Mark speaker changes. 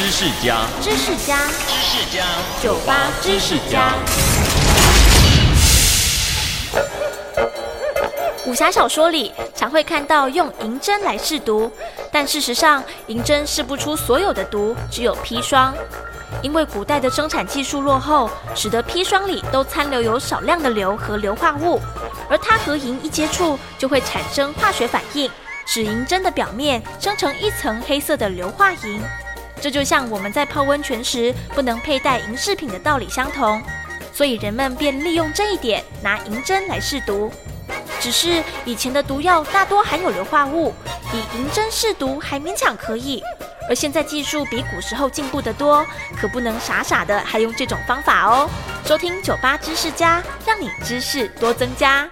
Speaker 1: 知识家，
Speaker 2: 知识家，
Speaker 1: 知识家，
Speaker 2: 酒吧知识家。武侠小说里常会看到用银针来试毒，但事实上，银针试不出所有的毒，只有砒霜。因为古代的生产技术落后，使得砒霜里都残留有少量的硫和硫化物，而它和银一接触就会产生化学反应，使银针的表面生成一层黑色的硫化银。这就像我们在泡温泉时不能佩戴银饰品的道理相同，所以人们便利用这一点，拿银针来试毒。只是以前的毒药大多含有硫化物，以银针试毒还勉强可以。而现在技术比古时候进步得多，可不能傻傻的还用这种方法哦。收听酒吧知识家，让你知识多增加。